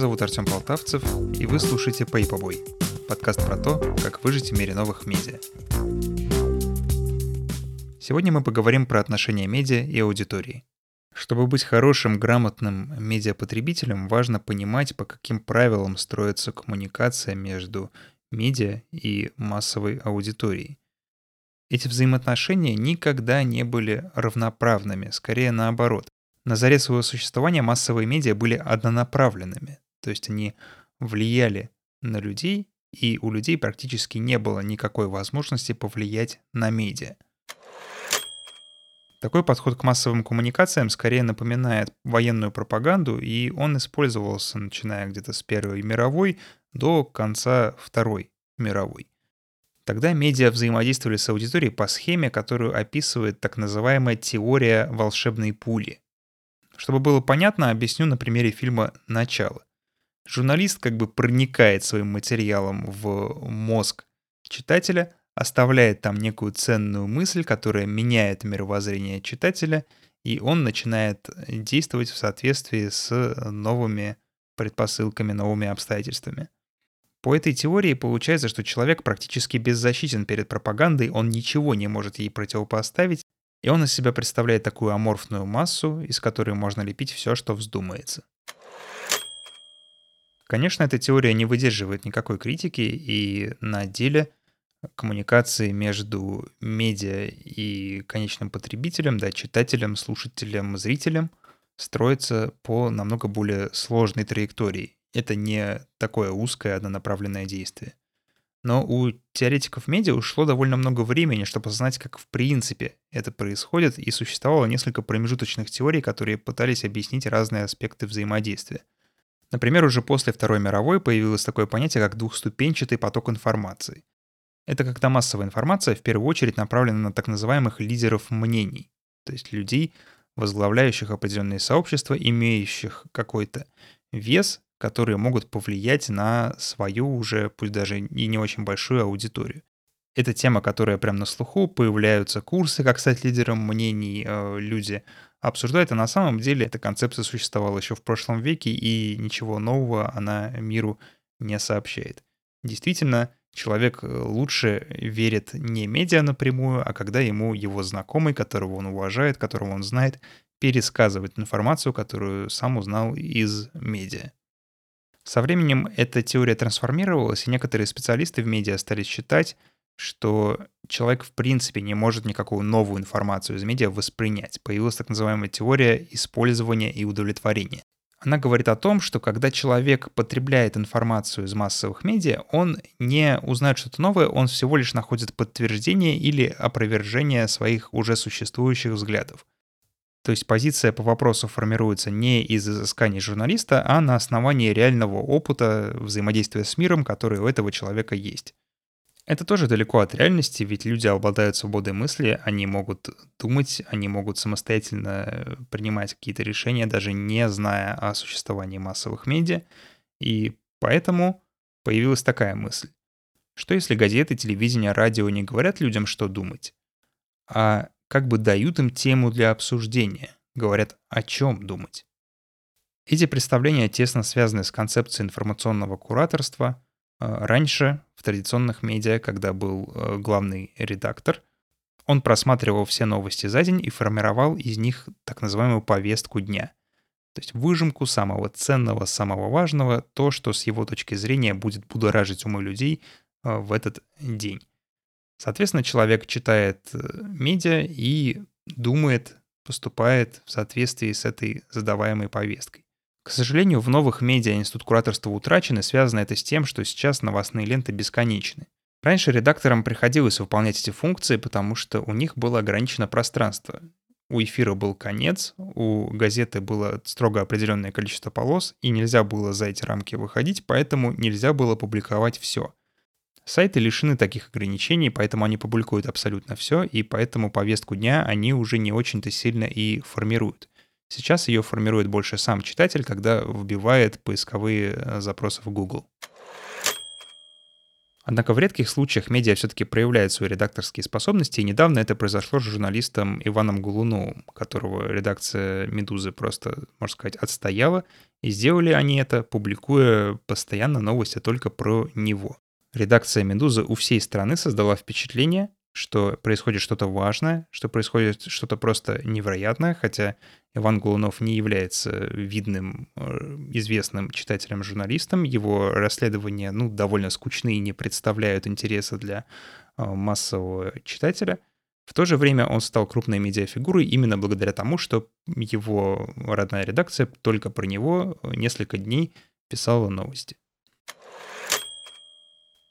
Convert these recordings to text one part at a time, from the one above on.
зовут Артем Полтавцев, и вы слушаете Paperboy, подкаст про то, как выжить в мире новых медиа. Сегодня мы поговорим про отношения медиа и аудитории. Чтобы быть хорошим, грамотным медиапотребителем, важно понимать, по каким правилам строится коммуникация между медиа и массовой аудиторией. Эти взаимоотношения никогда не были равноправными, скорее наоборот. На заре своего существования массовые медиа были однонаправленными, то есть они влияли на людей, и у людей практически не было никакой возможности повлиять на медиа. Такой подход к массовым коммуникациям скорее напоминает военную пропаганду, и он использовался, начиная где-то с Первой мировой до конца Второй мировой. Тогда медиа взаимодействовали с аудиторией по схеме, которую описывает так называемая теория волшебной пули. Чтобы было понятно, объясню на примере фильма «Начало». Журналист как бы проникает своим материалом в мозг читателя, оставляет там некую ценную мысль, которая меняет мировоззрение читателя, и он начинает действовать в соответствии с новыми предпосылками, новыми обстоятельствами. По этой теории получается, что человек практически беззащитен перед пропагандой, он ничего не может ей противопоставить, и он из себя представляет такую аморфную массу, из которой можно лепить все, что вздумается. Конечно, эта теория не выдерживает никакой критики, и на деле коммуникации между медиа и конечным потребителем, да, читателем, слушателем, зрителем строится по намного более сложной траектории это не такое узкое однонаправленное действие. Но у теоретиков медиа ушло довольно много времени, чтобы осознать, как в принципе это происходит, и существовало несколько промежуточных теорий, которые пытались объяснить разные аспекты взаимодействия. Например, уже после Второй мировой появилось такое понятие, как двухступенчатый поток информации. Это когда массовая информация в первую очередь направлена на так называемых лидеров мнений, то есть людей, возглавляющих определенные сообщества, имеющих какой-то вес которые могут повлиять на свою уже, пусть даже и не очень большую аудиторию. Это тема, которая прям на слуху, появляются курсы, как стать лидером мнений, э, люди обсуждают, а на самом деле эта концепция существовала еще в прошлом веке, и ничего нового она миру не сообщает. Действительно, человек э, лучше верит не медиа напрямую, а когда ему его знакомый, которого он уважает, которого он знает, пересказывает информацию, которую сам узнал из медиа. Со временем эта теория трансформировалась, и некоторые специалисты в медиа стали считать, что человек в принципе не может никакую новую информацию из медиа воспринять. Появилась так называемая теория использования и удовлетворения. Она говорит о том, что когда человек потребляет информацию из массовых медиа, он не узнает что-то новое, он всего лишь находит подтверждение или опровержение своих уже существующих взглядов. То есть позиция по вопросу формируется не из изысканий журналиста, а на основании реального опыта взаимодействия с миром, который у этого человека есть. Это тоже далеко от реальности, ведь люди обладают свободой мысли, они могут думать, они могут самостоятельно принимать какие-то решения, даже не зная о существовании массовых медиа. И поэтому появилась такая мысль. Что если газеты, телевидение, радио не говорят людям, что думать, а как бы дают им тему для обсуждения, говорят, о чем думать. Эти представления тесно связаны с концепцией информационного кураторства. А, раньше, в традиционных медиа, когда был э, главный редактор, он просматривал все новости за день и формировал из них так называемую повестку дня. То есть выжимку самого ценного, самого важного, то, что с его точки зрения будет будоражить умы людей э, в этот день. Соответственно, человек читает э, медиа и думает, поступает в соответствии с этой задаваемой повесткой. К сожалению, в новых медиа институт кураторства утрачен, и связано это с тем, что сейчас новостные ленты бесконечны. Раньше редакторам приходилось выполнять эти функции, потому что у них было ограничено пространство. У эфира был конец, у газеты было строго определенное количество полос, и нельзя было за эти рамки выходить, поэтому нельзя было публиковать все. Сайты лишены таких ограничений, поэтому они публикуют абсолютно все, и поэтому повестку дня они уже не очень-то сильно и формируют. Сейчас ее формирует больше сам читатель, когда вбивает поисковые э, запросы в Google. Однако в редких случаях медиа все-таки проявляют свои редакторские способности, и недавно это произошло с журналистом Иваном Голуновым, которого редакция «Медузы» просто, можно сказать, отстояла, и сделали они это, публикуя постоянно новости только про него. Редакция «Медузы» у всей страны создала впечатление, что происходит что-то важное, что происходит что-то просто невероятное, хотя Иван Голунов не является видным, э, известным читателем-журналистом. Его расследования, ну, довольно скучны и не представляют интереса для э, массового читателя. В то же время он стал крупной медиафигурой именно благодаря тому, что его родная редакция только про него несколько дней писала новости.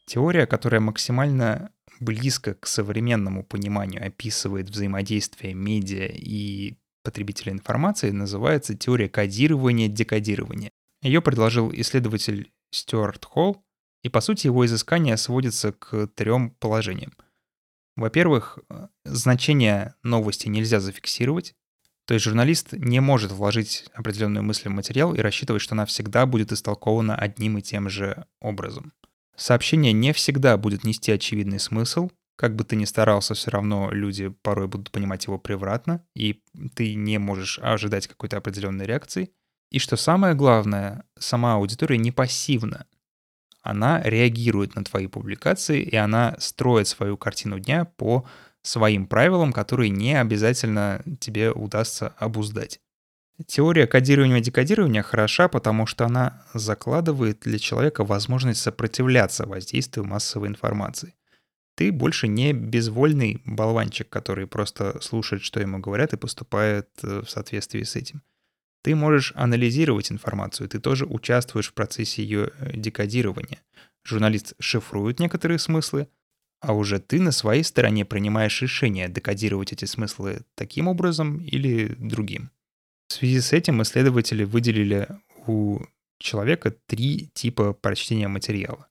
Теория, которая максимально близко к современному пониманию описывает взаимодействие медиа и потребителя информации, называется теория кодирования-декодирования. Ее предложил исследователь Стюарт Холл, и по сути его изыскание сводится к трем положениям. Во-первых, значение новости нельзя зафиксировать, то есть журналист не может вложить определенную мысль в материал и рассчитывать, что она всегда будет истолкована одним и тем же образом. Сообщение не всегда будет нести очевидный смысл, как бы ты ни старался, все равно люди порой будут понимать его превратно, и ты не можешь ожидать какой-то определенной реакции. И что самое главное, сама аудитория не пассивна. Она реагирует на твои публикации, и она строит свою картину дня по своим правилам, которые не обязательно тебе удастся обуздать. Теория кодирования и декодирования хороша, потому что она закладывает для человека возможность сопротивляться воздействию массовой информации. Ты больше не безвольный болванчик, который просто слушает, что ему говорят, и поступает э, в соответствии с этим. Ты можешь анализировать информацию, ты тоже участвуешь в процессе ее э, декодирования. Журналист шифрует некоторые смыслы, а уже ты на своей стороне принимаешь решение декодировать эти смыслы таким образом или другим. В связи с этим исследователи выделили у человека три типа прочтения материала.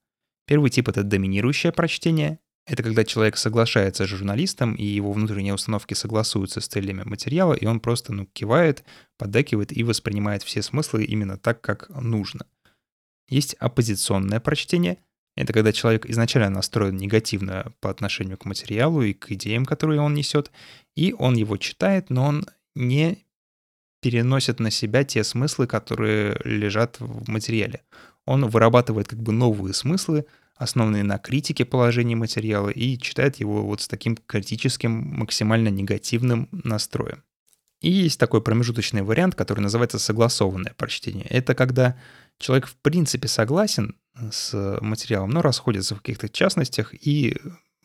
Первый тип — это доминирующее прочтение. Это когда человек соглашается с журналистом, и его внутренние установки согласуются с целями материала, и он просто ну, кивает, поддакивает и воспринимает все смыслы именно так, как нужно. Есть оппозиционное прочтение. Это когда человек изначально настроен негативно по отношению к материалу и к идеям, которые он несет, и он его читает, но он не переносит на себя те смыслы, которые лежат в материале. Он вырабатывает как бы новые смыслы, основанные на критике положения материала, и читает его вот с таким критическим, максимально негативным настроем. И есть такой промежуточный вариант, который называется согласованное прочтение. Это когда человек в принципе согласен с материалом, но расходится в каких-то частностях и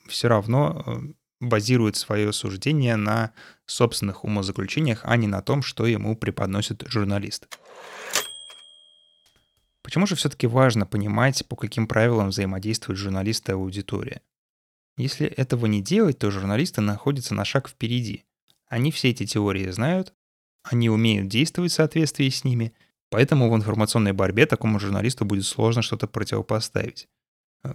все равно э, базирует свое суждение на собственных умозаключениях, а не на том, что ему преподносит журналист. Почему же все-таки важно понимать, по каким правилам взаимодействуют журналисты и аудитория? Если этого не делать, то журналисты находятся на шаг впереди. Они все эти теории знают, они умеют действовать в соответствии с ними, поэтому в информационной борьбе такому журналисту будет сложно что-то противопоставить.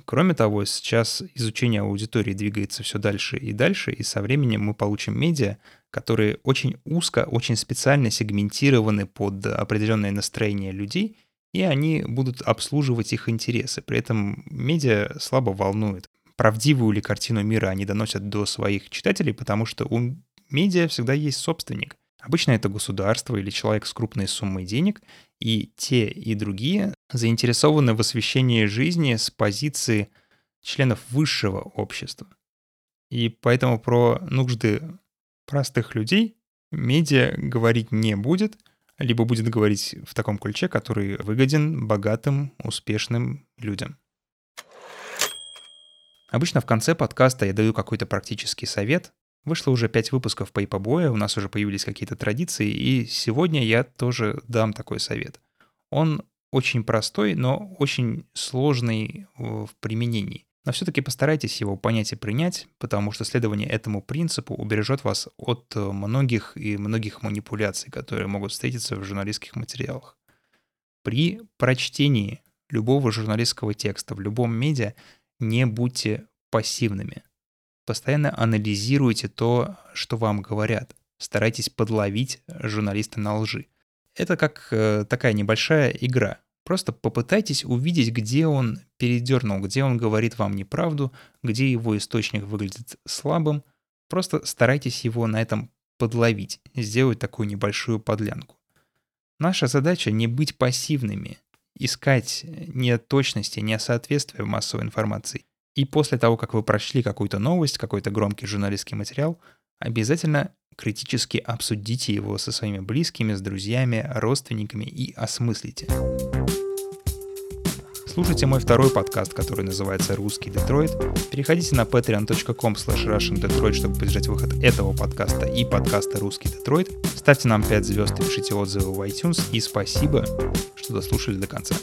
Кроме того, сейчас изучение аудитории двигается все дальше и дальше, и со временем мы получим медиа, которые очень узко, очень специально сегментированы под определенное настроение людей, и они будут обслуживать их интересы. При этом медиа слабо волнует, правдивую ли картину мира они доносят до своих читателей, потому что у медиа всегда есть собственник — Обычно это государство или человек с крупной суммой денег, и те и другие заинтересованы в освещении жизни с позиции членов высшего общества. И поэтому про нужды простых людей медиа говорить не будет, либо будет говорить в таком ключе, который выгоден богатым, успешным людям. Обычно в конце подкаста я даю какой-то практический совет, Вышло уже пять выпусков по ипобоя, у нас уже появились какие-то традиции, и сегодня я тоже дам такой совет. Он очень простой, но очень сложный в применении. Но все-таки постарайтесь его понять и принять, потому что следование этому принципу убережет вас от многих и многих манипуляций, которые могут встретиться в журналистских материалах. При прочтении любого журналистского текста в любом медиа не будьте пассивными постоянно анализируйте то, что вам говорят. Старайтесь подловить журналиста на лжи. Это как э, такая небольшая игра. Просто попытайтесь увидеть, где он передернул, где он говорит вам неправду, где его источник выглядит слабым. Просто старайтесь его на этом подловить, сделать такую небольшую подлянку. Наша задача не быть пассивными, искать неточности, несоответствия в массовой информации. И после того, как вы прочли какую-то новость, какой-то громкий журналистский материал, обязательно критически обсудите его со своими близкими, с друзьями, родственниками и осмыслите. Слушайте мой второй подкаст, который называется «Русский Детройт». Переходите на patreon.com russiandetroit, чтобы поддержать выход этого подкаста и подкаста «Русский Детройт». Ставьте нам 5 звезд и пишите отзывы в iTunes. И спасибо, что дослушали до конца.